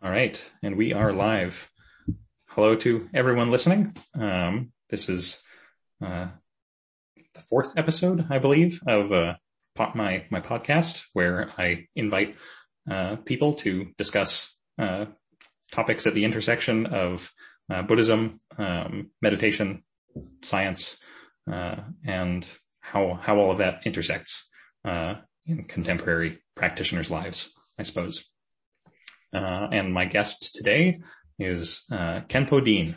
All right, and we are live. Hello to everyone listening. Um, this is uh, the fourth episode, I believe, of uh, my my podcast, where I invite uh, people to discuss uh, topics at the intersection of uh, Buddhism, um, meditation, science, uh, and how how all of that intersects in contemporary practitioners' lives, I suppose. Uh, and my guest today is uh, Khenpo Dean.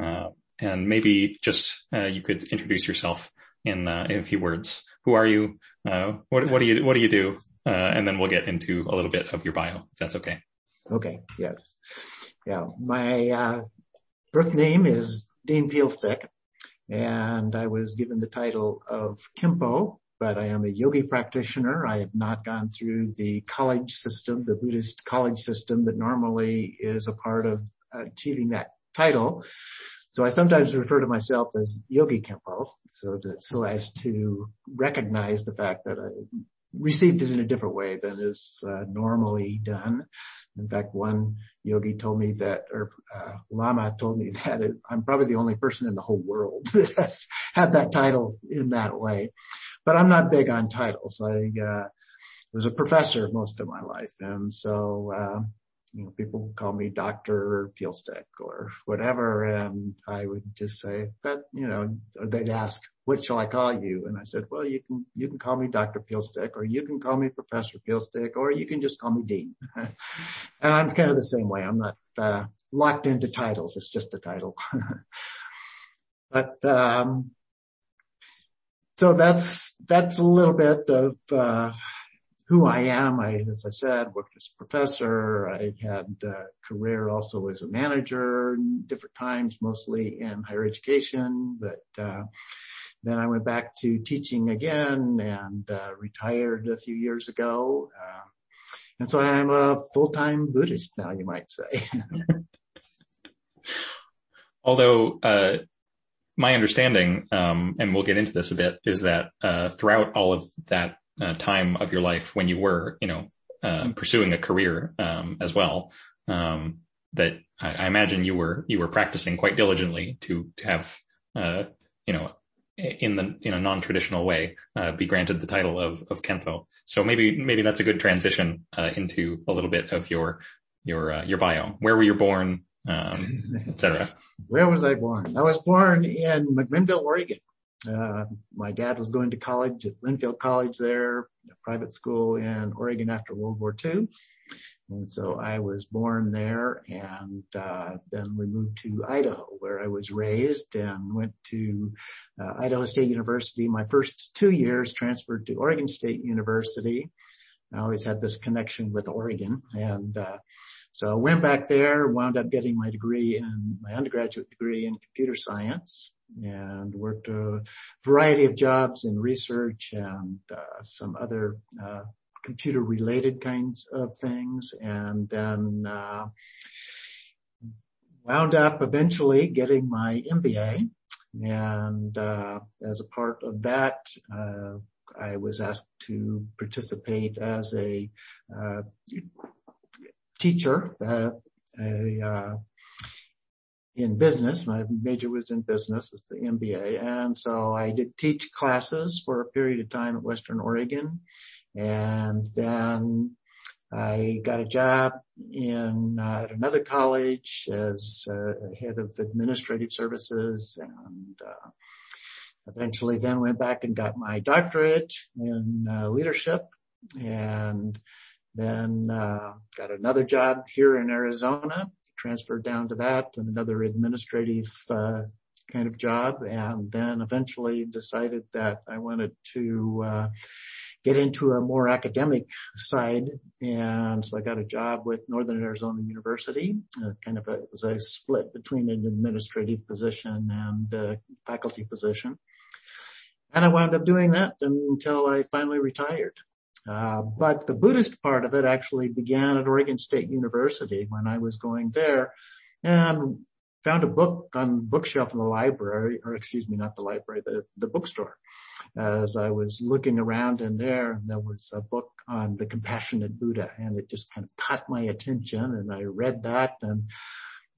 Uh, and maybe just uh, you could introduce yourself in uh, in a few words. Who are you? Uh, what, what do you what do you do? and then we'll get into a little bit of your bio, if that's okay. Okay. Yes. Yeah. My birth name is Dean Pielstick, and I was given the title of Khenpo but I am a yogi practitioner. I have not gone through the college system, the Buddhist college system that normally is a part of achieving that title. So I sometimes refer to myself as Yogi Khenpo, so, so as to recognize the fact that I received it in a different way than is uh, normally done. In fact, one yogi told me that, or uh, Lama told me that it, I'm probably the only person in the whole world that has had that title in that way. But I'm not big on titles. I uh, was a professor most of my life, and so uh, you know, people call me Doctor Pielstick or whatever, and I would just say that, you know, they'd ask, "What shall I call you?" And I said, "Well, you can you can call me Doctor Pielstick, or you can call me Professor Pielstick, or you can just call me Dean." and I'm kind of the same way. I'm not uh, locked into titles. It's just a title. but um, so that's that's a little bit of uh, who I am. I, as I said, worked as a professor. I had a career also as a manager different times, mostly in higher education, but, uh, then I went back to teaching again and, uh, retired a few years ago. Uh, and so I'm a full-time Buddhist now, you might say. Although, uh, my understanding, um, and we'll get into this a bit, is that uh, throughout all of that uh, time of your life when you were, you know, uh, mm-hmm. pursuing a career um, as well. Um, that I, I, imagine you were you were practicing quite diligently to to have, uh, you know, in the in a non traditional way, uh, be granted the title of of Khenpo. So maybe maybe that's a good transition uh, into a little bit of your your uh, your bio. Where were you born, um, etc. Where was I born? I was born in McMinnville, Oregon. Uh, my dad was going to college at Linfield College there, a private school in Oregon after World War II. And so I was born there and uh, then we moved to Idaho where I was raised and went to uh, Idaho State University. My first two years transferred to Oregon State University. I always had this connection with Oregon and uh, so I went back there, wound up getting my degree in my undergraduate degree in computer science and worked a variety of jobs in research and uh, some other uh, computer related kinds of things. And then uh, wound up eventually getting my MBA and uh, as a part of that uh, I was asked to participate as a uh, teacher a in business. My major was in business. It's the MBA. And so I did teach classes for a period of time at Western Oregon. And then I got a job in uh, at another college as uh, head of administrative services and uh, eventually then went back and got my doctorate in uh, leadership and then uh, got another job here in Arizona transferred down to that and another administrative uh, kind of job, and then eventually decided that I wanted to uh, get into a more academic side, and so I got a job with Northern Arizona University. Uh, kind of it was a split between an administrative position and a faculty position, and I wound up doing that until I finally retired. Uh, but the Buddhist part of it actually began at Oregon State University when I was going there and found a book on bookshelf in the library, or excuse me, not the library, the, the bookstore. As I was looking around in there, there was a book on the compassionate Buddha and it just kind of caught my attention and I read that and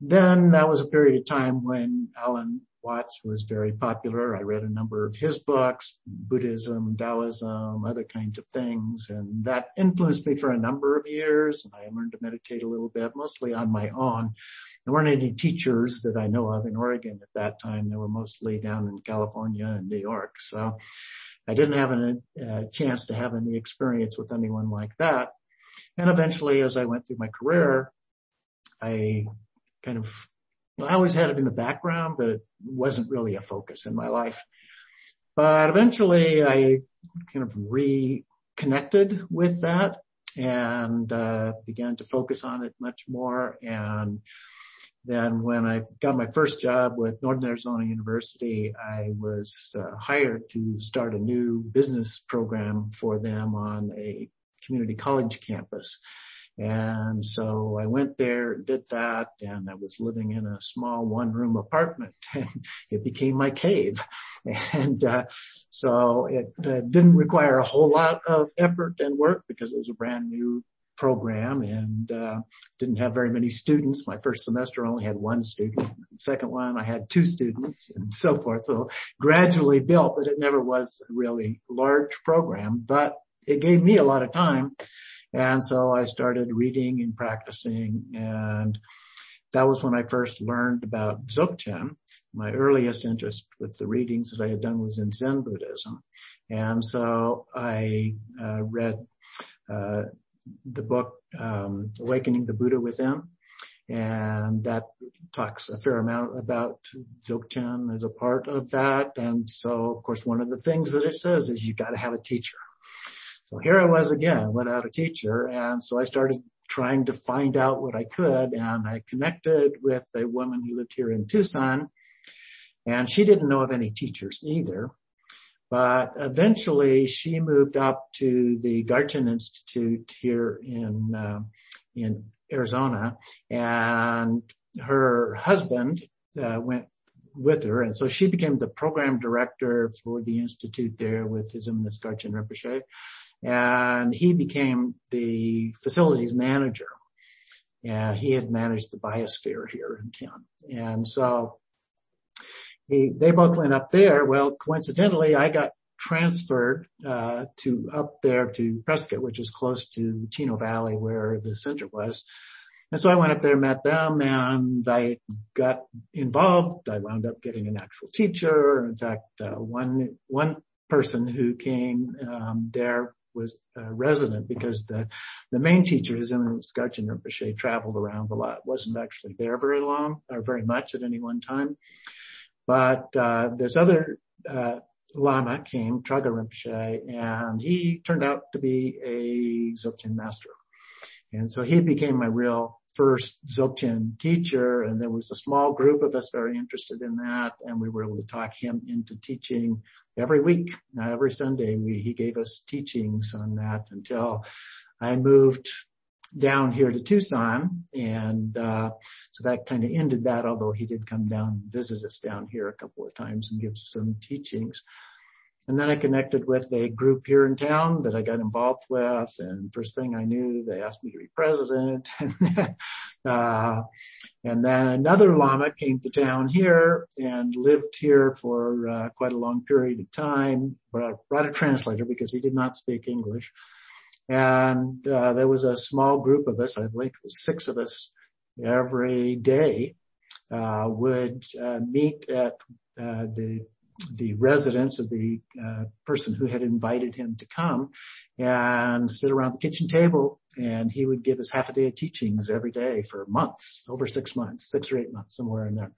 then that was a period of time when Alan Watts was very popular. I read a number of his books, Buddhism, Taoism, other kinds of things, and that influenced me for a number of years. And I learned to meditate a little bit, mostly on my own. There weren't any teachers that I know of in Oregon at that time. They were mostly down in California and New York. So I didn't have a, a chance to have any experience with anyone like that. And eventually, as I went through my career, I kind of I always had it in the background, but it wasn't really a focus in my life. But eventually I kind of reconnected with that and uh, began to focus on it much more. And then when I got my first job with Northern Arizona University, I was uh, hired to start a new business program for them on a community college campus. And so I went there, did that, and I was living in a small one room apartment and it became my cave. And, uh, so it uh, didn't require a whole lot of effort and work because it was a brand new program and, uh, didn't have very many students. My first semester only had one student. Second one I had two students and so forth. So gradually built, but it never was a really large program, but it gave me a lot of time and so I started reading and practicing and that was when I first learned about Dzogchen. My earliest interest with the readings that I had done was in Zen Buddhism. And so I uh, read uh, the book um, Awakening the Buddha Within. And that talks a fair amount about Dzogchen as a part of that. And so, of course, one of the things that it says is you got to have a teacher. So here I was again without a teacher. And so I started trying to find out what I could and I connected with a woman who lived here in Tucson and she didn't know of any teachers either. But eventually she moved up to the Garchen Institute here in, uh, in Arizona and her husband uh, went with her. And so she became the program director for the institute there with His Eminence Garchen Rinpoche and he became the facilities manager. And he had managed the biosphere here in town. And so he, they both went up there. Well, coincidentally, I got transferred uh, to up there to Prescott, which is close to Chino Valley where the center was. And so I went up there, met them, and I got involved. I wound up getting an actual teacher. In fact, uh, one one person who came um, there was a resident because the, the main teacher, His Eminence Garchen Rinpoche, traveled around a lot, wasn't actually there very long or very much at any one time. But, uh, this other, uh, Lama came, Traga Rinpoche, and he turned out to be a Dzogchen master. And so he became my real first Dzogchen teacher and there was a small group of us very interested in that and we were able to talk him into teaching every week, every Sunday we, he gave us teachings on that until I moved down here to Tucson and uh, so that kind of ended that although he did come down and visit us down here a couple of times and give some teachings. And then I connected with a group here in town that I got involved with. And first thing I knew, they asked me to be president. uh, and then another Lama came to town here and lived here for uh, quite a long period of time. Brought, brought a translator because he did not speak English. And uh, there was a small group of us, I think it was six of us, every day uh, would uh, meet at uh, the the residence of the uh, person who had invited him to come and sit around the kitchen table and he would give us half a day of teachings every day for months, over six months, six or eight months, somewhere in there.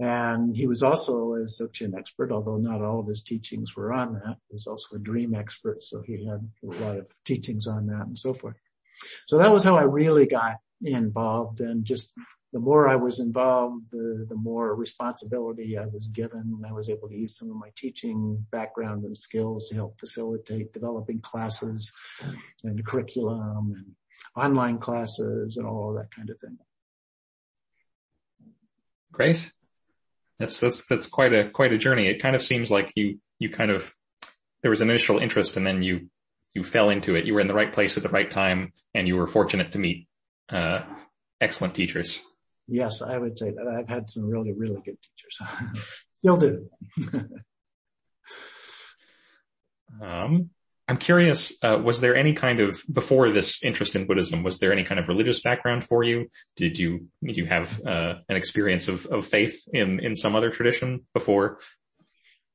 And he was also a Dzogchen expert, although not all of his teachings were on that. He was also a dream expert, so he had a lot of teachings on that and so forth. So that was how I really got involved and just the more I was involved, the, the more responsibility I was given. I was able to use some of my teaching background and skills to help facilitate developing classes and curriculum and online classes and all that kind of thing. Great. That's, that's, that's quite a, quite a journey. It kind of seems like you, you kind of, there was an initial interest and then you, you fell into it. You were in the right place at the right time, and you were fortunate to meet uh, excellent teachers. Yes, I would say that. I've had some really, really good teachers. Still do. um, I'm curious, uh, was there any kind of, before this interest in Buddhism, was there any kind of religious background for you? Did you, did you have, uh, an experience of, of faith in, in some other tradition before?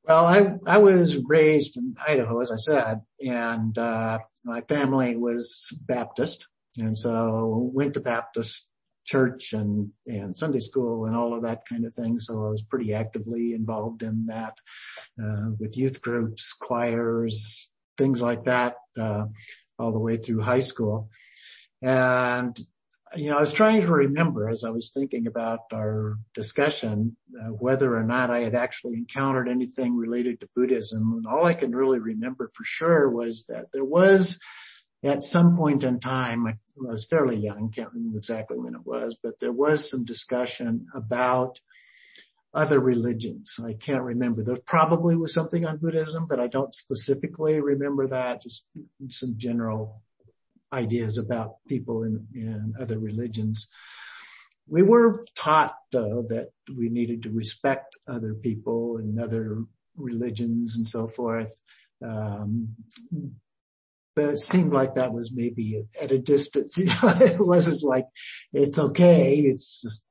Well, I, I was raised in Idaho, as I said, and, uh, my family was Baptist. And so went to Baptist church and, and Sunday school and all of that kind of thing. So I was pretty actively involved in that, uh, with youth groups, choirs, things like that, uh, all the way through high school. And, you know, I was trying to remember as I was thinking about our discussion, uh, whether or not I had actually encountered anything related to Buddhism. And all I can really remember for sure was that there was at some point in time, I was fairly young, can't remember exactly when it was, but there was some discussion about other religions. I can't remember. There probably was something on Buddhism, but I don't specifically remember that. Just some general ideas about people in, in other religions. We were taught though that we needed to respect other people and other religions and so forth. Um, but it seemed like that was maybe at a distance. You know, it wasn't like it's okay. It's just,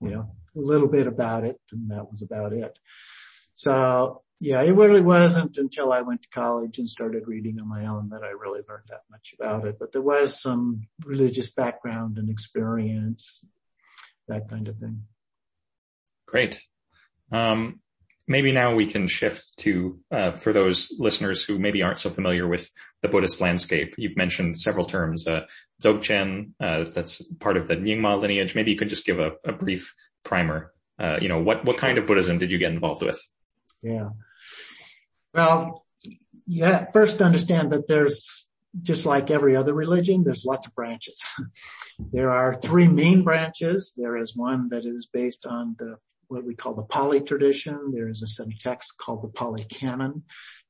you know, a little bit about it and that was about it. So yeah, it really wasn't until I went to college and started reading on my own that I really learned that much about it. But there was some religious background and experience, that kind of thing. Great. Um, maybe now we can shift to, uh, for those listeners who maybe aren't so familiar with the Buddhist landscape. You've mentioned several terms, uh, Dzogchen, uh, that's part of the Nyingma lineage. Maybe you could just give a, a brief primer. Uh, you know, what, what kind of Buddhism did you get involved with? Yeah. Well, yeah, first understand that there's just like every other religion, there's lots of branches. there are three main branches. There is one that is based on the what we call the Pali tradition. There is a set of texts called the Pali Canon.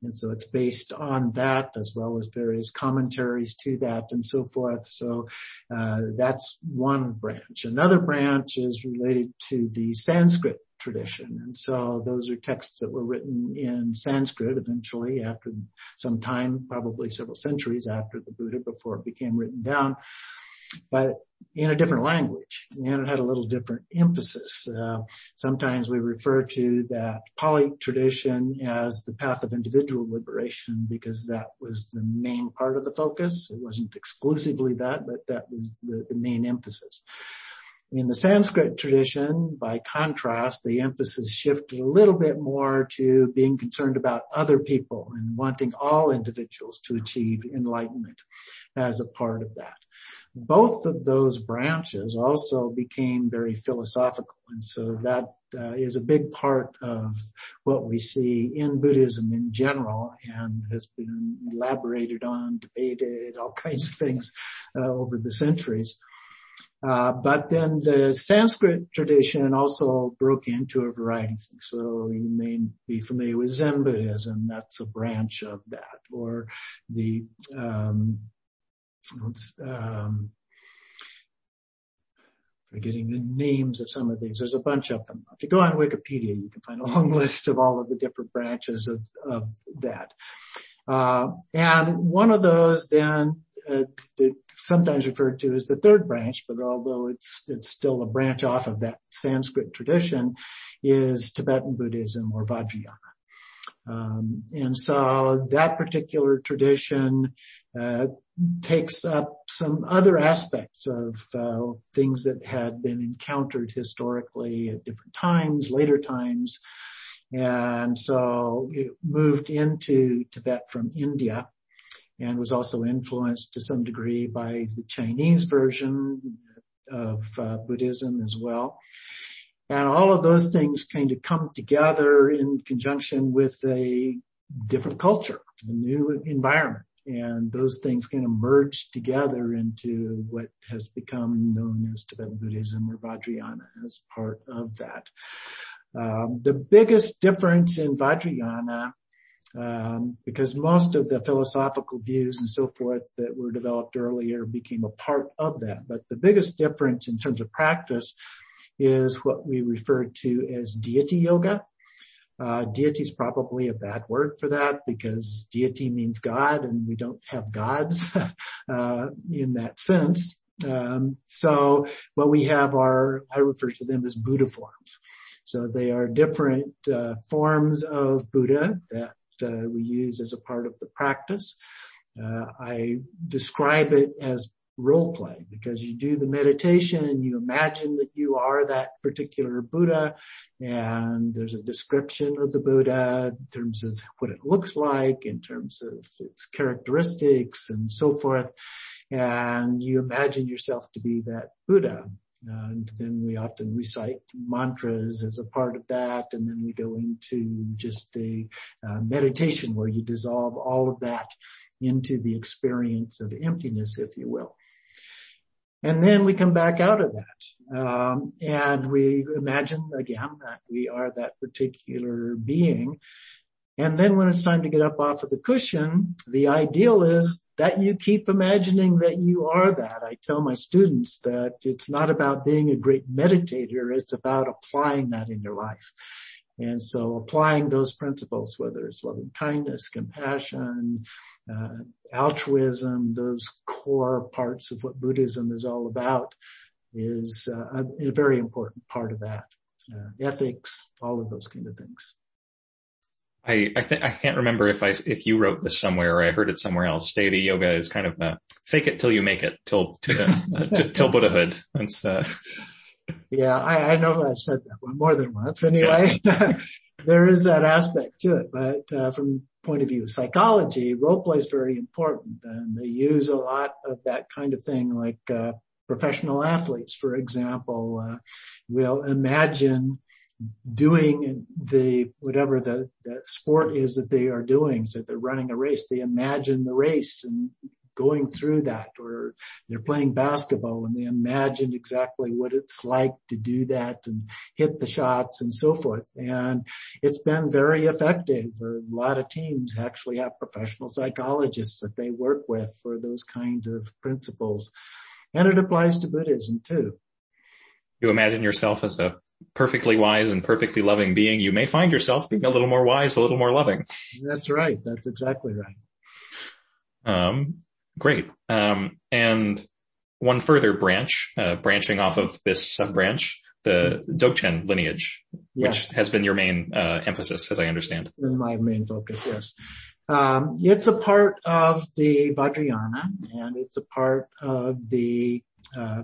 And so it's based on that as well as various commentaries to that and so forth. So uh, that's one branch. Another branch is related to the Sanskrit tradition. And so those are texts that were written in Sanskrit eventually after some time, probably several centuries after the Buddha before it became written down but in a different language and it had a little different emphasis. Uh, sometimes we refer to that Pali tradition as the path of individual liberation because that was the main part of the focus. It wasn't exclusively that, but that was the, the main emphasis. In the Sanskrit tradition, by contrast, the emphasis shifted a little bit more to being concerned about other people and wanting all individuals to achieve enlightenment as a part of that both of those branches also became very philosophical. And so that uh, is a big part of what we see in Buddhism in general and has been elaborated on, debated, all kinds of things uh, over the centuries. Uh, but then the Sanskrit tradition also broke into a variety of things. So you may be familiar with Zen Buddhism. That's a branch of that. Or the um, um, forgetting the names of some of these. There's a bunch of them. If you go on Wikipedia, you can find a long list of all of the different branches of, of that. Uh, and one of those then, uh, sometimes referred to as the third branch, but although it's, it's still a branch off of that Sanskrit tradition is Tibetan Buddhism or Vajrayana. Um, and so that particular tradition uh, takes up some other aspects of uh, things that had been encountered historically at different times, later times. And so it moved into Tibet from India and was also influenced to some degree by the Chinese version of uh, Buddhism as well. And all of those things kind of come together in conjunction with a different culture, a new environment. And those things kind of merge together into what has become known as Tibetan Buddhism or Vajrayana as part of that. Um, the biggest difference in Vajrayana um, because most of the philosophical views and so forth that were developed earlier became a part of that. But the biggest difference in terms of practice is what we refer to as deity yoga. Uh, deity is probably a bad word for that because deity means God and we don't have gods uh, in that sense. Um, so what we have are, I refer to them as Buddha forms. So they are different uh, forms of Buddha that uh, we use as a part of the practice. Uh, I describe it as role play because you do the meditation you imagine that you are that particular Buddha and there's a description of the Buddha in terms of what it looks like, in terms of its characteristics and so forth. And you imagine yourself to be that Buddha. And then we often recite mantras as a part of that. And then we go into just a uh, meditation where you dissolve all of that into the experience of emptiness, if you will. And then we come back out of that. Um, and we imagine again that we are that particular being. And then when it's time to get up off of the cushion, the ideal is that you keep imagining that you are that. I tell my students that it's not about being a great meditator. It's about applying that in your life. And so applying those principles, whether it's loving kindness, compassion, uh, altruism, those core parts of what Buddhism is all about is uh, a, a, very important part of that. Uh, ethics, all of those kind of things. I I, th- I can't remember if I if you wrote this somewhere or I heard it somewhere else. Deity yoga is kind of a fake it till you make it till uh, till Buddhahood. That's uh... yeah, I, I know I've said that one more than once. Anyway, yeah. there is that aspect to it, but uh, from point of view of psychology, role play is very important, and they use a lot of that kind of thing, like uh, professional athletes, for example, uh, will imagine doing the whatever the, the sport is that they are doing. So they're running a race. They imagine the race and going through that or they're playing basketball and they imagine exactly what it's like to do that and hit the shots and so forth. And it's been very effective. A lot of teams actually have professional psychologists that they work with for those kind of principles. And it applies to Buddhism too. You imagine yourself as a perfectly wise and perfectly loving being, you may find yourself being a little more wise, a little more loving. That's right. That's exactly right. Um, great. Um, and one further branch, uh, branching off of this sub branch, the Dzogchen lineage, yes. which has been your main uh, emphasis, as I understand. My main focus, yes. Um, it's a part of the Vajrayana, and it's a part of the uh,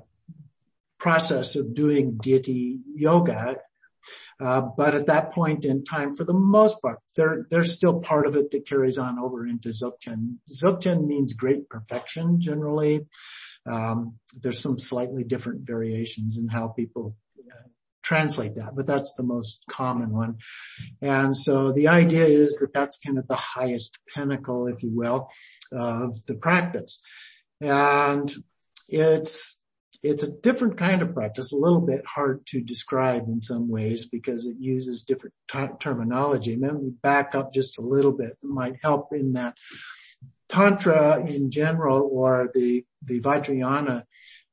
process of doing deity yoga. Uh, but at that point in time, for the most part, there's still part of it that carries on over into Dzogchen. Dzogchen means great perfection generally. Um, there's some slightly different variations in how people uh, translate that, but that's the most common one. And so the idea is that that's kind of the highest pinnacle, if you will, of the practice. And it's it's a different kind of practice, a little bit hard to describe in some ways because it uses different terminology. Then we back up just a little bit. It might help in that Tantra in general or the, the Vajrayana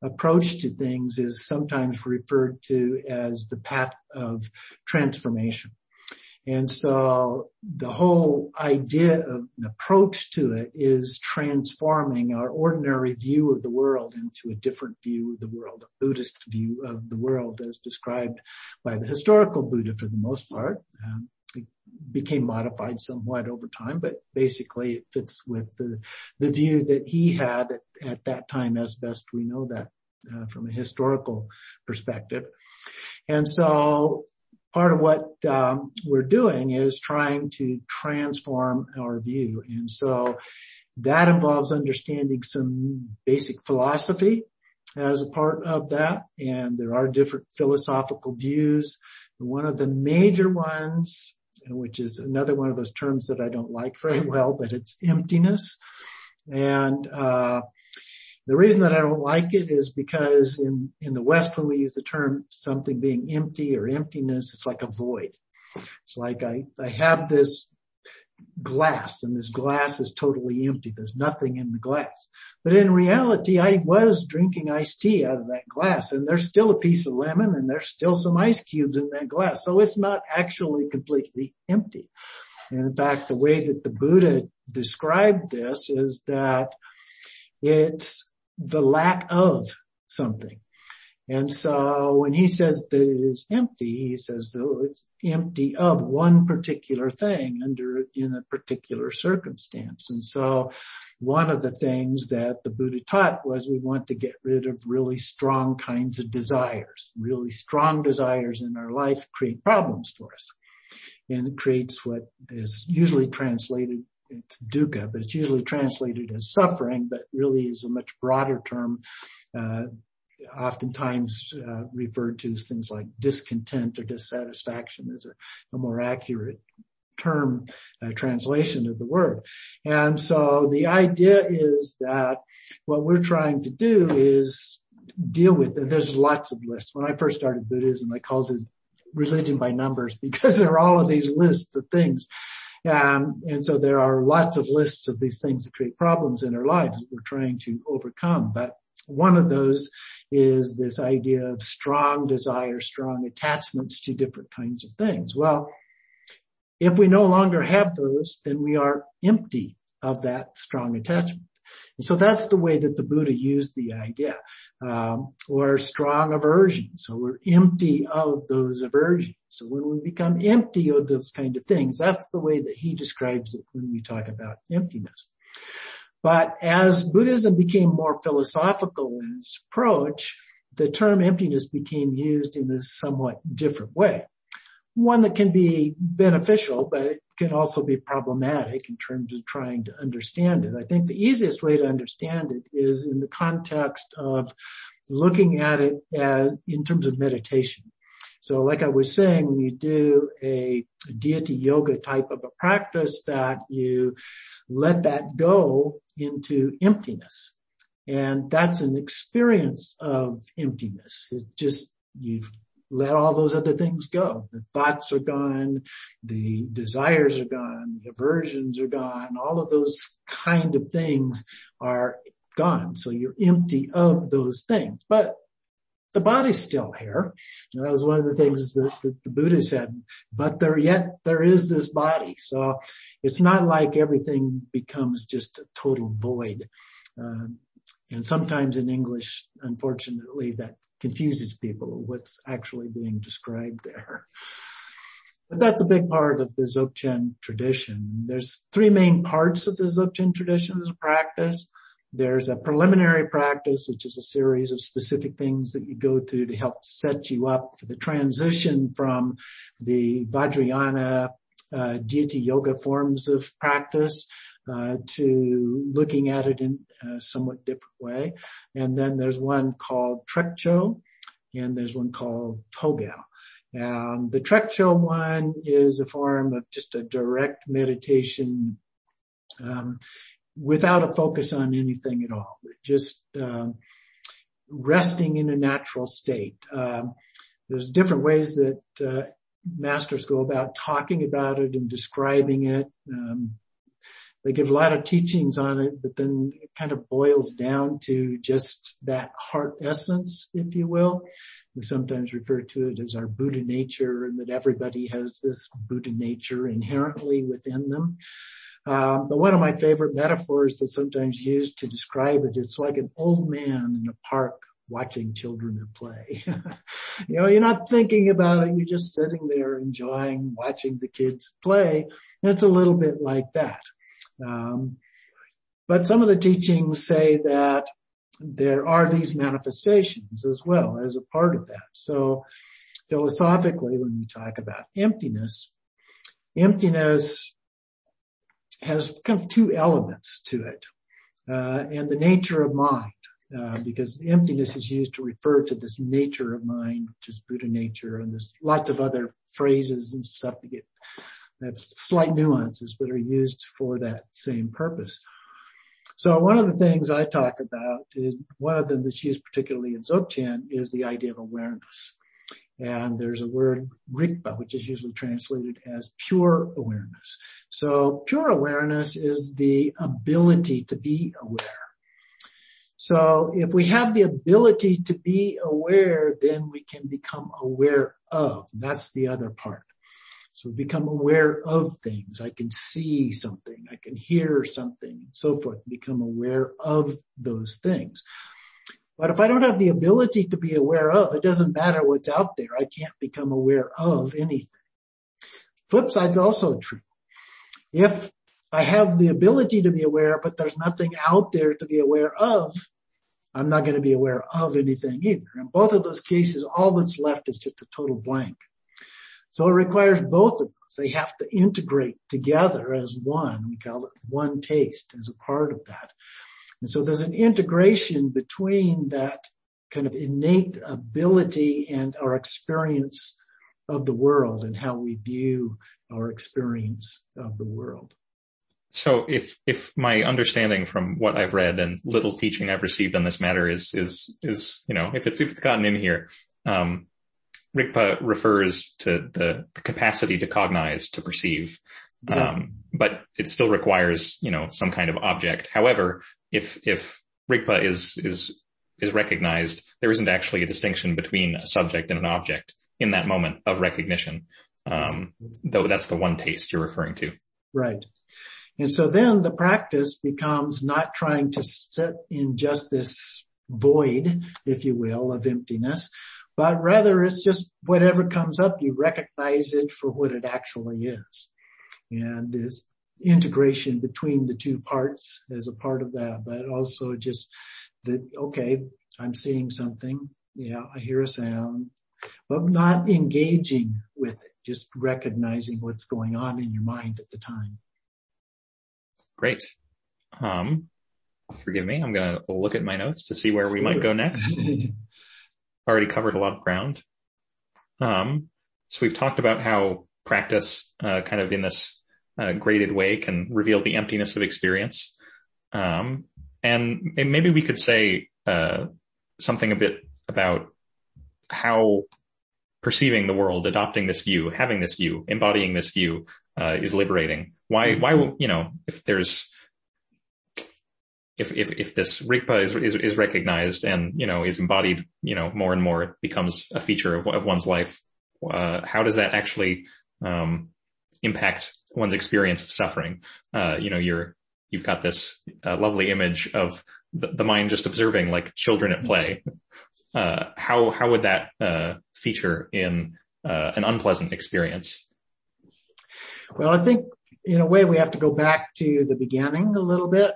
approach to things is sometimes referred to as the path of transformation. And so the whole idea of an approach to it is transforming our ordinary view of the world into a different view of the world, a Buddhist view of the world as described by the historical Buddha for the most part. Um, it became modified somewhat over time, but basically it fits with the, the view that he had at, at that time as best we know that uh, from a historical perspective. And so part of what um, we're doing is trying to transform our view. And so that involves understanding some basic philosophy as a part of that. And there are different philosophical views. One of the major ones, which is another one of those terms that I don't like very well, but it's emptiness. And, uh, the reason that I don't like it is because in, in the West, when we use the term something being empty or emptiness, it's like a void. It's like I, I have this glass and this glass is totally empty. There's nothing in the glass. But in reality, I was drinking iced tea out of that glass and there's still a piece of lemon and there's still some ice cubes in that glass. So it's not actually completely empty. And in fact, the way that the Buddha described this is that it's the lack of something. And so when he says that it is empty, he says oh, it's empty of one particular thing under in a particular circumstance. And so one of the things that the Buddha taught was we want to get rid of really strong kinds of desires. Really strong desires in our life create problems for us. And it creates what is usually translated it's dukkha, but it's usually translated as suffering, but really is a much broader term. Uh, oftentimes uh, referred to as things like discontent or dissatisfaction is a, a more accurate term uh, translation of the word. And so the idea is that what we're trying to do is deal with, and there's lots of lists. When I first started Buddhism, I called it religion by numbers because there are all of these lists of things. Um, and so there are lots of lists of these things that create problems in our lives that we're trying to overcome. But one of those is this idea of strong desire, strong attachments to different kinds of things. Well, if we no longer have those, then we are empty of that strong attachment. And so that's the way that the Buddha used the idea, um, or strong aversion. So we're empty of those aversions. So when we become empty of those kind of things, that's the way that he describes it when we talk about emptiness. But as Buddhism became more philosophical in its approach, the term emptiness became used in a somewhat different way. One that can be beneficial, but can also be problematic in terms of trying to understand it. I think the easiest way to understand it is in the context of looking at it as in terms of meditation. So like I was saying, when you do a deity yoga type of a practice that you let that go into emptiness. And that's an experience of emptiness. It just, you let all those other things go. The thoughts are gone, the desires are gone, the aversions are gone, all of those kind of things are gone. So you're empty of those things. But the body's still here. And that was one of the things that, the Buddha said, but there yet there is this body. So it's not like everything becomes just a total void. Uh, and sometimes in English, unfortunately, that confuses people what's actually being described there. But that's a big part of the Dzogchen tradition. There's three main parts of the Dzogchen tradition as a practice. There's a preliminary practice, which is a series of specific things that you go through to help set you up for the transition from the Vajrayana uh, deity yoga forms of practice to looking at it in a somewhat different way. And then there's one called Trekcho, and there's one called Togal. Um, the Trekcho one is a form of just a direct meditation um, without a focus on anything at all, just um, resting in a natural state. Um, there's different ways that uh, masters go about talking about it and describing it. Um, they give a lot of teachings on it, but then it kind of boils down to just that heart essence, if you will. We sometimes refer to it as our Buddha nature and that everybody has this Buddha nature inherently within them. Um, but one of my favorite metaphors that's sometimes used to describe it, it's like an old man in a park watching children at play. you know, you're not thinking about it. You're just sitting there enjoying watching the kids play. And it's a little bit like that. Um, but some of the teachings say that there are these manifestations as well as a part of that. So philosophically, when we talk about emptiness, emptiness has kind of two elements to it, uh, and the nature of mind. Uh, because emptiness is used to refer to this nature of mind, which is Buddha nature, and there's lots of other phrases and stuff that get have slight nuances but are used for that same purpose. So one of the things I talk about, is, one of them that's used particularly in Dzogchen, is the idea of awareness. And there's a word, rigpa, which is usually translated as pure awareness. So pure awareness is the ability to be aware. So if we have the ability to be aware, then we can become aware of. That's the other part. So become aware of things. I can see something. I can hear something and so forth. Become aware of those things. But if I don't have the ability to be aware of, it doesn't matter what's out there. I can't become aware of anything. Flip side's also true. If I have the ability to be aware, but there's nothing out there to be aware of, I'm not going to be aware of anything either. In both of those cases, all that's left is just a total blank. So it requires both of those. They have to integrate together as one. We call it one taste as a part of that. And so there's an integration between that kind of innate ability and our experience of the world and how we view our experience of the world. So if, if my understanding from what I've read and little teaching I've received on this matter is, is, is, you know, if it's, if it's gotten in here, um, Rigpa refers to the, the capacity to cognize, to perceive, exactly. um, but it still requires, you know, some kind of object. However, if, if Rigpa is, is, is recognized, there isn't actually a distinction between a subject and an object in that moment of recognition. Um, though that's the one taste you're referring to. Right. And so then the practice becomes not trying to sit in just this void, if you will, of emptiness, but rather it's just whatever comes up, you recognize it for what it actually is. And this integration between the two parts as a part of that, but also just that, okay, I'm seeing something. Yeah, I hear a sound, but not engaging with it, just recognizing what's going on in your mind at the time. Great. Um, forgive me. I'm going to look at my notes to see where we might go next. Already covered a lot of ground. Um, so we've talked about how practice, uh, kind of in this uh, graded way can reveal the emptiness of experience. Um, and maybe we could say, uh, something a bit about how perceiving the world, adopting this view, having this view, embodying this view, uh, is liberating. Why, why, you know, if there's, if, if, if this Rigpa is, is, is recognized and, you know, is embodied, you know, more and more, becomes a feature of, of one's life. Uh, how does that actually, um, impact one's experience of suffering? Uh, you know, you're, you've got this uh, lovely image of the, the, mind just observing like children at play. Uh, how, how would that, uh, feature in, uh, an unpleasant experience? Well, I think in a way we have to go back to the beginning a little bit.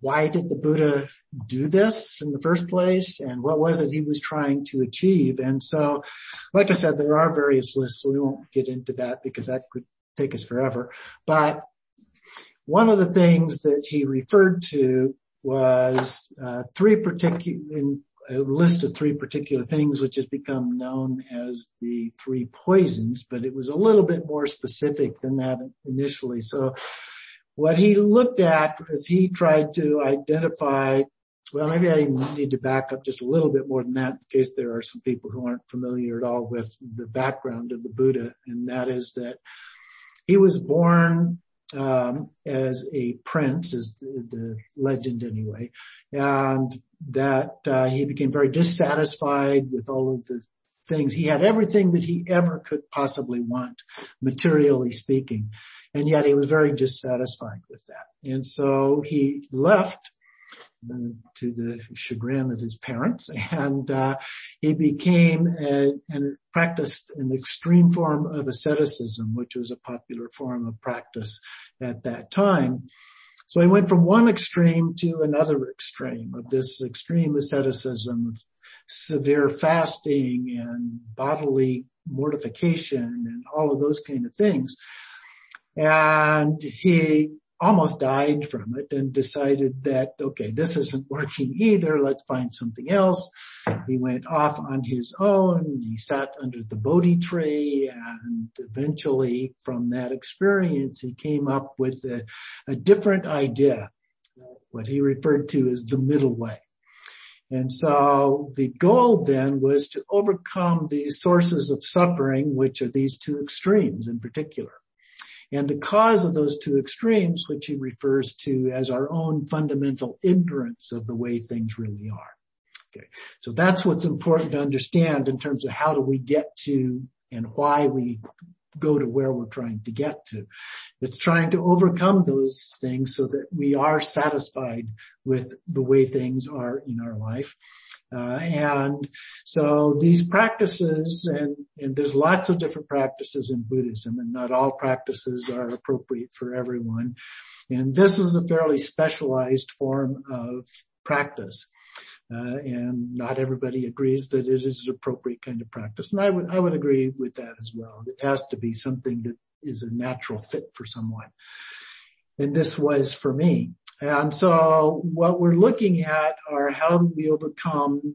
Why did the Buddha do this in the first place? And what was it he was trying to achieve? And so, like I said, there are various lists, so we won't get into that because that could take us forever. But one of the things that he referred to was uh, three particular, a list of three particular things, which has become known as the three poisons, but it was a little bit more specific than that initially. So what he looked at is he tried to identify, well, maybe I need to back up just a little bit more than that in case there are some people who aren't familiar at all with the background of the Buddha. And that is that he was born um, as a prince, is the, the, legend anyway, and that uh, he became very dissatisfied with all of the things. He had everything that he ever could possibly want, materially speaking, and yet he was very dissatisfied with that. And so he left to the chagrin of his parents, and uh, he became a, and practiced an extreme form of asceticism, which was a popular form of practice at that time. So he went from one extreme to another extreme of this extreme asceticism, severe fasting and bodily mortification and all of those kind of things. And he almost died from it and decided that, okay, this isn't working either. Let's find something else. He went off on his own. He sat under the Bodhi tree and eventually from that experience, he came up with a, a different idea, what he referred to as the middle way. And so the goal then was to overcome these sources of suffering, which are these two extremes in particular. And the cause of those two extremes, which he refers to as our own fundamental ignorance of the way things really are. Okay. So that's what's important to understand in terms of how do we get to and why we go to where we're trying to get to. It's trying to overcome those things so that we are satisfied with the way things are in our life. Uh, and so these practices and, and there's lots of different practices in Buddhism and not all practices are appropriate for everyone. And this is a fairly specialized form of practice. Uh, and not everybody agrees that it is an appropriate kind of practice. And I would, I would agree with that as well. It has to be something that is a natural fit for someone. And this was for me. And so what we're looking at are how do we overcome,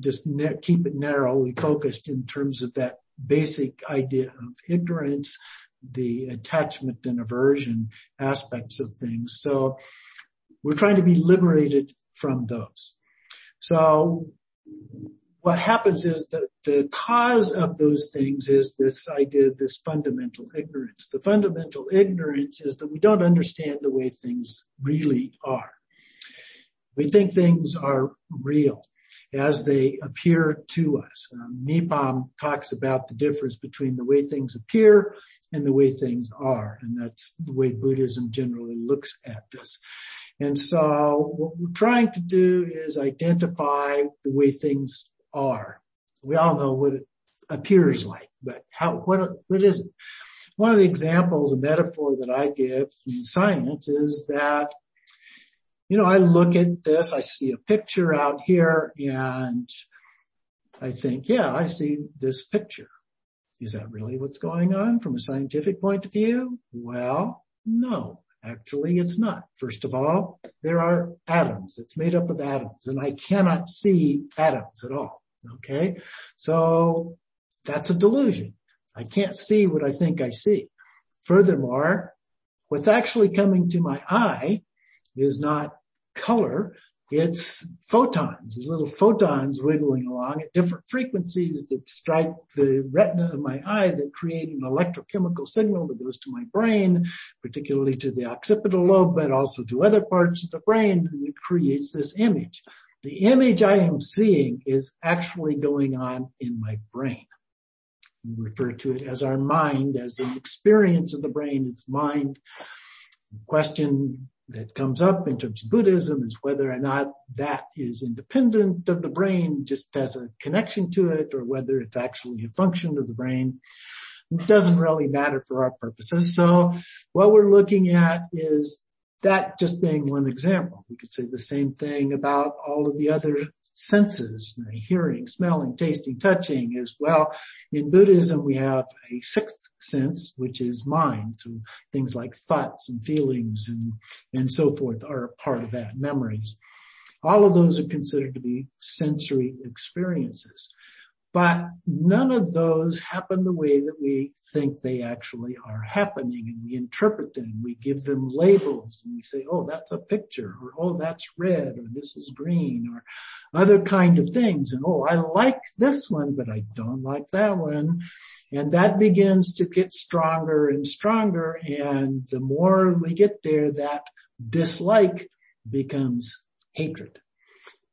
just keep it narrowly focused in terms of that basic idea of ignorance, the attachment and aversion aspects of things. So we're trying to be liberated from those. So what happens is that the cause of those things is this idea this fundamental ignorance. The fundamental ignorance is that we don't understand the way things really are. We think things are real as they appear to us. Um, Mipam talks about the difference between the way things appear and the way things are, and that's the way Buddhism generally looks at this. And so what we're trying to do is identify the way things are. We all know what it appears like, but how, what, what is it? One of the examples, a metaphor that I give in science is that, you know, I look at this, I see a picture out here and I think, yeah, I see this picture. Is that really what's going on from a scientific point of view? Well, no. Actually, it's not. First of all, there are atoms. It's made up of atoms and I cannot see atoms at all. Okay. So that's a delusion. I can't see what I think I see. Furthermore, what's actually coming to my eye is not color. It's photons, these little photons wiggling along at different frequencies that strike the retina of my eye that create an electrochemical signal that goes to my brain, particularly to the occipital lobe, but also to other parts of the brain, and it creates this image. The image I am seeing is actually going on in my brain. We refer to it as our mind, as an experience of the brain, it's mind. The question that comes up in terms of Buddhism is whether or not that is independent of the brain, just has a connection to it, or whether it's actually a function of the brain. It doesn't really matter for our purposes. So what we're looking at is that just being one example. We could say the same thing about all of the other senses, hearing, smelling, tasting, touching as well. In Buddhism, we have a sixth sense, which is mind. So things like thoughts and feelings and, and so forth are part of that, memories. All of those are considered to be sensory experiences. But none of those happen the way that we think they actually are happening and we interpret them. We give them labels and we say, oh, that's a picture or oh, that's red or this is green or other kind of things. And oh, I like this one, but I don't like that one. And that begins to get stronger and stronger. And the more we get there, that dislike becomes hatred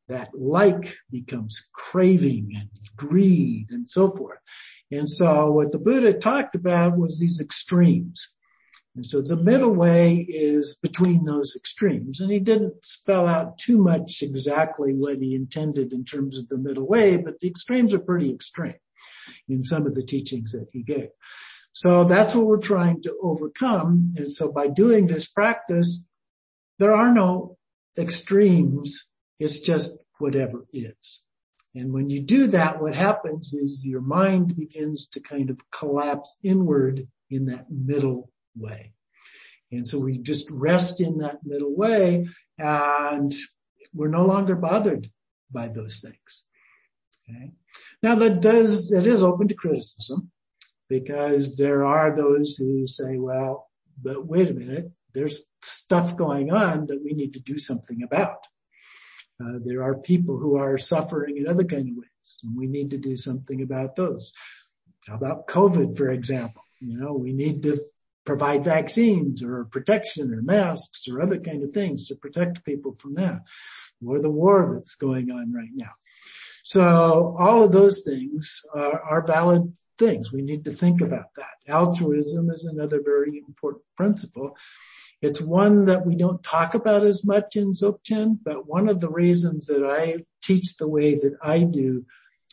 that like becomes craving and greed and so forth. And so what the Buddha talked about was these extremes. And so the middle way is between those extremes. And he didn't spell out too much exactly what he intended in terms of the middle way, but the extremes are pretty extreme in some of the teachings that he gave. So that's what we're trying to overcome. And so by doing this practice, there are no extremes it's just whatever is. And when you do that, what happens is your mind begins to kind of collapse inward in that middle way. And so we just rest in that middle way and we're no longer bothered by those things. Okay. Now that does, that is open to criticism because there are those who say, well, but wait a minute, there's stuff going on that we need to do something about. Uh, there are people who are suffering in other kind of ways, and we need to do something about those. How about COVID, for example? You know, we need to provide vaccines or protection or masks or other kind of things to protect people from that or the war that's going on right now. So all of those things are, are valid things. We need to think about that. Altruism is another very important principle. It's one that we don't talk about as much in Dzogchen, but one of the reasons that I teach the way that I do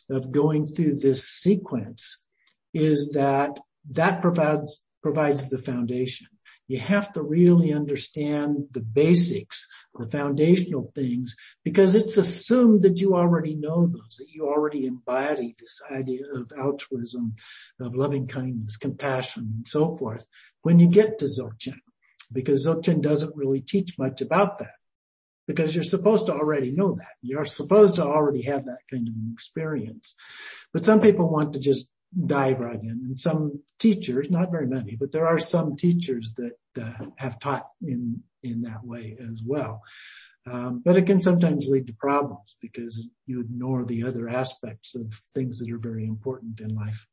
of going through this sequence is that that provides provides the foundation. You have to really understand the basics, the foundational things, because it's assumed that you already know those, that you already embody this idea of altruism, of loving kindness, compassion, and so forth when you get to Dzogchen. Because Dzogchen doesn't really teach much about that. Because you're supposed to already know that. You're supposed to already have that kind of an experience. But some people want to just dive right in. And some teachers, not very many, but there are some teachers that uh, have taught in in that way as well. Um, but it can sometimes lead to problems because you ignore the other aspects of things that are very important in life.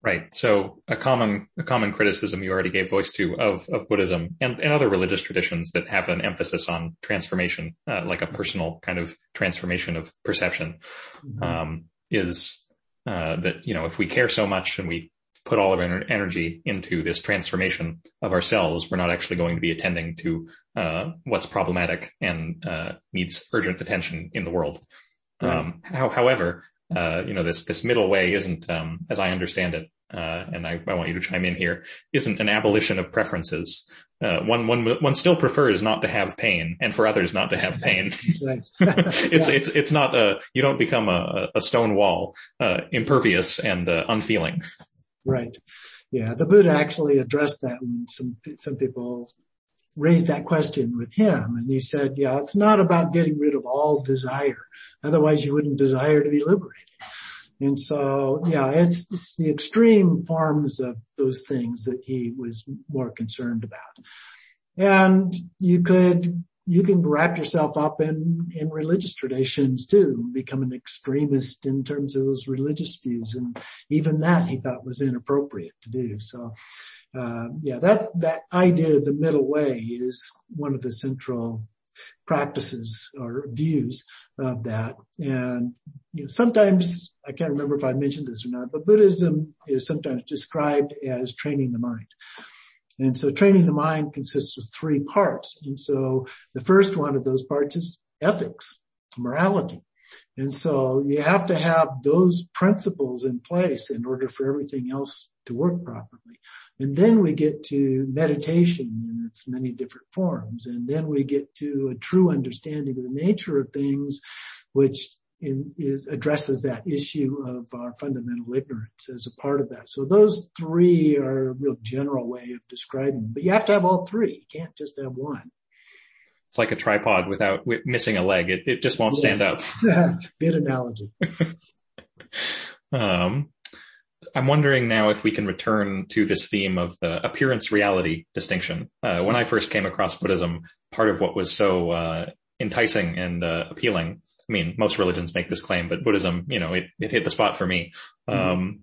Right. So a common a common criticism you already gave voice to of of Buddhism and, and other religious traditions that have an emphasis on transformation, uh, like a personal kind of transformation of perception, mm-hmm. um, is uh, that, you know, if we care so much and we put all of our energy into this transformation of ourselves, we're not actually going to be attending to uh, what's problematic and uh, needs urgent attention in the world. Right. Um, how, however, uh, you know, this this middle way isn't, um, as I understand it, uh, and I, I, want you to chime in here, isn't an abolition of preferences. Uh, one, one, one still prefers not to have pain and for others not to have pain. it's, it's, it's not, a, you don't become a, a stone wall, uh, impervious and, uh, unfeeling. Right. Yeah. The Buddha actually addressed that when some, some people raised that question with him and he said, yeah, it's not about getting rid of all desire. Otherwise you wouldn't desire to be liberated. And so, yeah, it's, it's the extreme forms of those things that he was more concerned about. And you could, you can wrap yourself up in, in religious traditions too, become an extremist in terms of those religious views. And even that he thought was inappropriate to do. So, uh, yeah, that, that idea of the middle way is one of the central practices or views of that. And you know, sometimes, I can't remember if I mentioned this or not, but Buddhism is sometimes described as training the mind. And so training the mind consists of three parts. And so the first one of those parts is ethics, morality. And so you have to have those principles in place in order for everything else to work properly. And then we get to meditation in its many different forms. And then we get to a true understanding of the nature of things, which addresses that issue of our fundamental ignorance as a part of that. So those three are a real general way of describing them, but you have to have all three. You can't just have one. It's like a tripod without with missing a leg. It, it just won't yeah. stand up. Good analogy. um, I'm wondering now if we can return to this theme of the appearance reality distinction. Uh, when I first came across Buddhism, part of what was so uh, enticing and uh, appealing, I mean, most religions make this claim, but Buddhism, you know, it, it hit the spot for me, mm-hmm. um,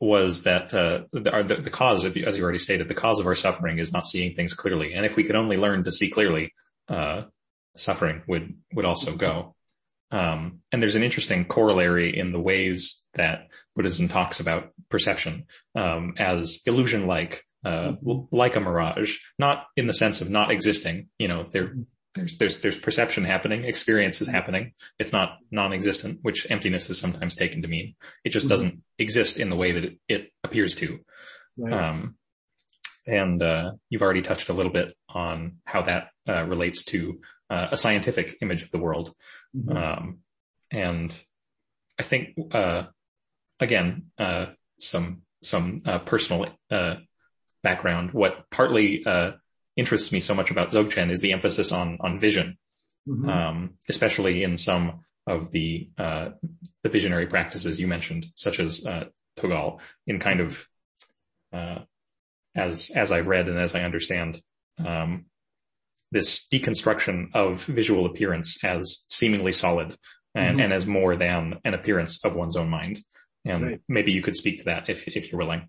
was that uh, the, the, cause, of, as you already stated, the cause of our suffering is not seeing things clearly. And if we could only learn to see clearly, uh, suffering would would also go. Um, and there's an interesting corollary in the ways that Buddhism talks about perception um, as illusion-like, uh, mm-hmm. like a mirage, not in the sense of not existing. You know, there, there's there's there's perception happening, experience is happening. It's not non-existent, which emptiness is sometimes taken to mean. It just mm-hmm. doesn't exist in the way that it, it appears to. Right. Um, and uh, you've already touched a little bit on how that uh, relates to uh, a scientific image of the world. Mm-hmm. Um, and I think, uh, again, uh, some, some, uh, personal, uh, background. What partly, uh, interests me so much about Dzogchen is the emphasis on, on vision. Mm-hmm. Um, especially in some of the, the visionary practices you mentioned, such as, Togal in kind of, as, as I've read and as I understand, um, this deconstruction of visual appearance as seemingly solid and, mm-hmm. and as more than an appearance of one's own mind. And right. maybe you could speak to that if, if you're willing.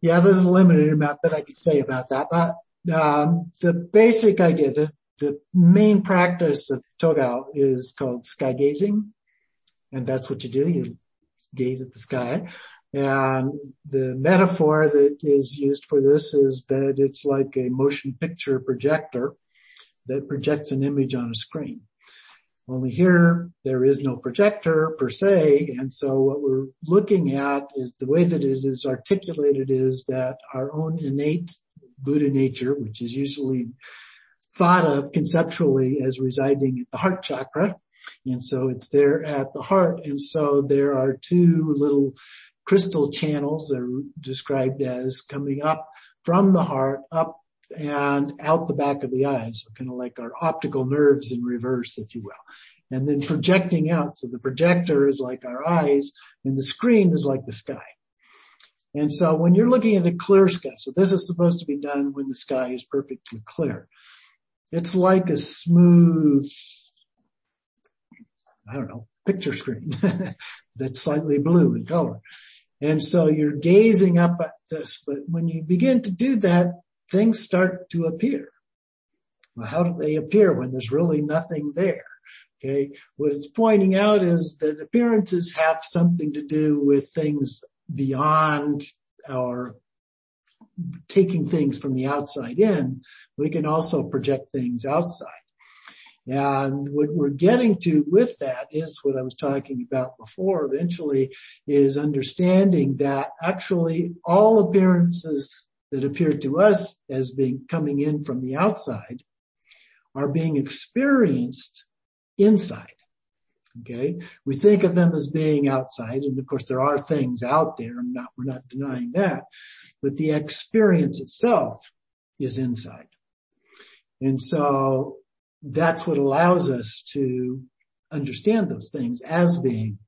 Yeah, there's a limited amount that I could say about that, but um, the basic idea, the, the main practice of Togal is called sky gazing, and that's what you do. You gaze at the sky. And the metaphor that is used for this is that it's like a motion picture projector that projects an image on a screen. Only here, there is no projector per se, and so what we're looking at is the way that it is articulated is that our own innate Buddha nature, which is usually thought of conceptually as residing at the heart chakra, and so it's there at the heart, and so there are two little crystal channels that are described as coming up from the heart, up and out the back of the eyes, so kind of like our optical nerves in reverse, if you will. And then projecting out. So the projector is like our eyes and the screen is like the sky. And so when you're looking at a clear sky, so this is supposed to be done when the sky is perfectly clear. It's like a smooth, I don't know, picture screen that's slightly blue in color. And so you're gazing up at this, but when you begin to do that, things start to appear. Well, how do they appear when there's really nothing there? Okay. What it's pointing out is that appearances have something to do with things beyond our taking things from the outside in. We can also project things outside. And what we're getting to with that is what I was talking about before eventually is understanding that actually all appearances that appear to us as being coming in from the outside are being experienced inside. Okay. We think of them as being outside. And of course, there are things out there. I'm not, we're not denying that, but the experience itself is inside. And so that's what allows us to understand those things as being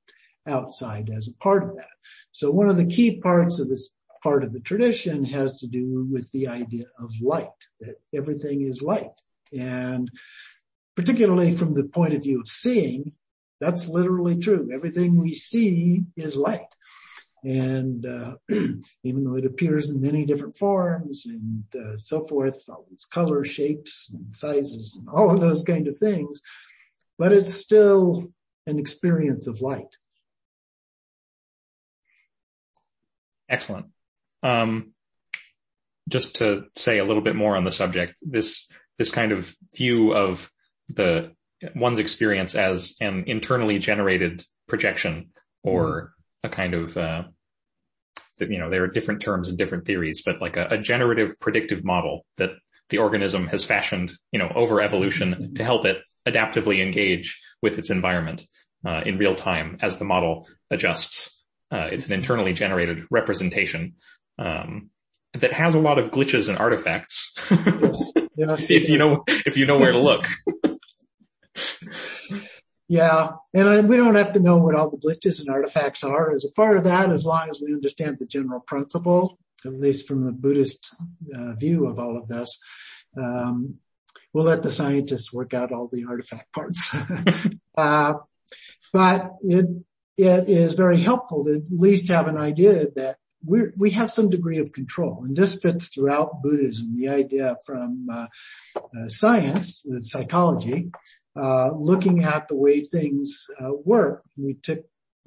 outside as a part of that. So one of the key parts of this part of the tradition has to do with the idea of light, that everything is light. And particularly from the point of view of seeing, that's literally true. Everything we see is light. And uh, even though it appears in many different forms and uh, so forth, all these color, shapes, and sizes, and all of those kind of things, but it's still an experience of light. Excellent. Um, just to say a little bit more on the subject, this this kind of view of the one's experience as an internally generated projection or a kind of uh, you know there are different terms and different theories, but like a, a generative predictive model that the organism has fashioned you know over evolution to help it adaptively engage with its environment uh, in real time as the model adjusts. Uh, it's an internally generated representation um, that has a lot of glitches and artifacts. yes. Yes, if you know if you know where to look. Yeah, and we don't have to know what all the glitches and artifacts are as a part of that, as long as we understand the general principle, at least from the Buddhist uh, view of all of this. Um, we'll let the scientists work out all the artifact parts. uh, but it it is very helpful to at least have an idea that we we have some degree of control, and this fits throughout Buddhism. The idea from uh, uh, science, psychology, uh, looking at the way things uh, work. We,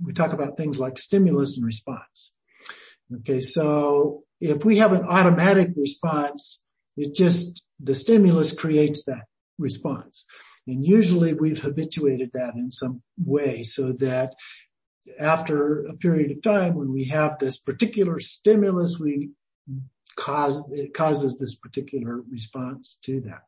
we talk about things like stimulus and response. Okay, so if we have an automatic response, it just, the stimulus creates that response. And usually we've habituated that in some way so that after a period of time when we have this particular stimulus, we cause, it causes this particular response to that.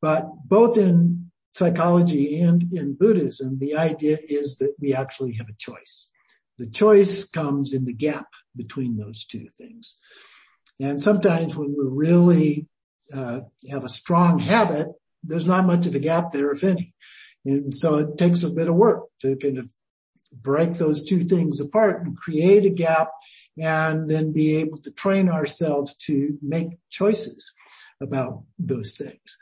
But both in psychology and in Buddhism, the idea is that we actually have a choice. The choice comes in the gap between those two things. And sometimes when we really uh, have a strong habit, there's not much of a gap there, if any. And so it takes a bit of work to kind of break those two things apart and create a gap and then be able to train ourselves to make choices about those things.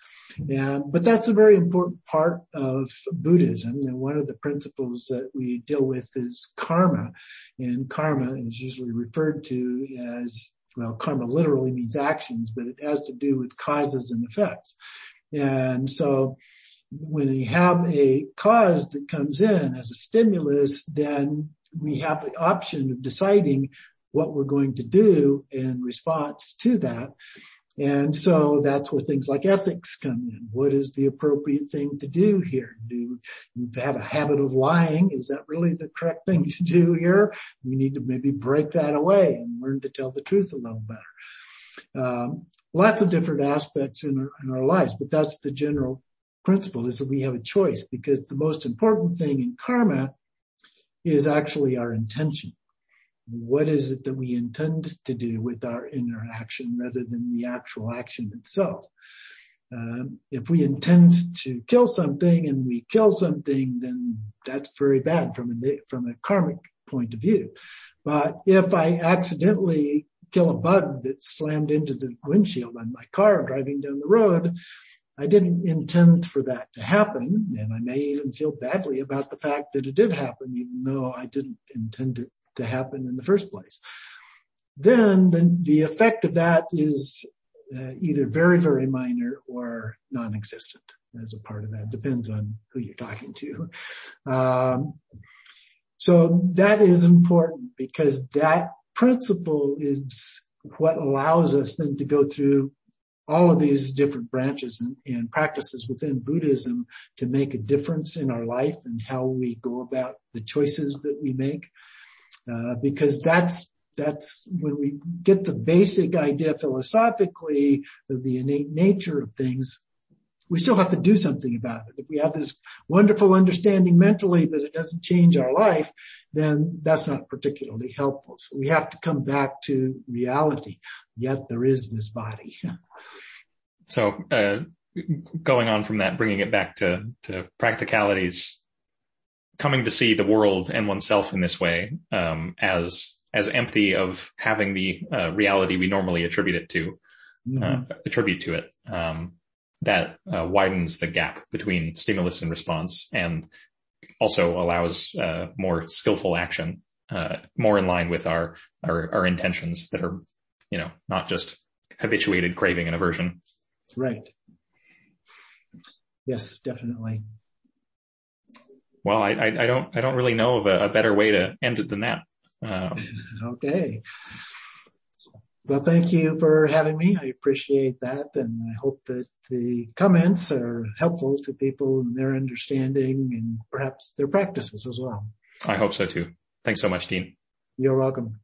And, but that's a very important part of Buddhism. And one of the principles that we deal with is karma. And karma is usually referred to as well, karma literally means actions, but it has to do with causes and effects. And so when you have a cause that comes in as a stimulus, then we have the option of deciding what we're going to do in response to that. And so that's where things like ethics come in. What is the appropriate thing to do here? Do you have a habit of lying? Is that really the correct thing to do here? We need to maybe break that away and learn to tell the truth a little better. Um, lots of different aspects in our, in our lives, but that's the general principle is that we have a choice because the most important thing in karma is actually our intention. What is it that we intend to do with our interaction rather than the actual action itself? Um, if we intend to kill something and we kill something, then that's very bad from a, from a karmic point of view. But if I accidentally kill a bug that slammed into the windshield on my car driving down the road, I didn't intend for that to happen, and I may even feel badly about the fact that it did happen, even though I didn't intend it to happen in the first place. Then the, the effect of that is uh, either very, very minor or non-existent as a part of that. Depends on who you're talking to. Um, so that is important because that principle is what allows us then to go through all of these different branches and, and, practices within Buddhism to make a difference in our life and how we go about the choices that we make. Uh, because that's that's when we get the basic idea philosophically of the innate nature of things. We still have to do something about it. If we have this wonderful understanding mentally, but it doesn't change our life, then that's not particularly helpful. So we have to come back to reality. Yet there is this body. So, uh, going on from that, bringing it back to, to practicalities, coming to see the world and oneself in this way, um, as, as empty of having the uh, reality we normally attribute it to, mm-hmm. uh, attribute to it, um, that uh, widens the gap between stimulus and response and also allows uh, more skillful action, uh, more in line with our, our, our intentions that are, you know, not just habituated craving and aversion. Right. Yes, definitely. Well, I, I, I don't I don't really know of a, a, better way to end it than that. Um, okay. Well, thank you for having me. I appreciate that, and I hope that the comments are helpful to people in their understanding and perhaps their practices as well. I hope so too. Thanks so much, Dean. You're welcome.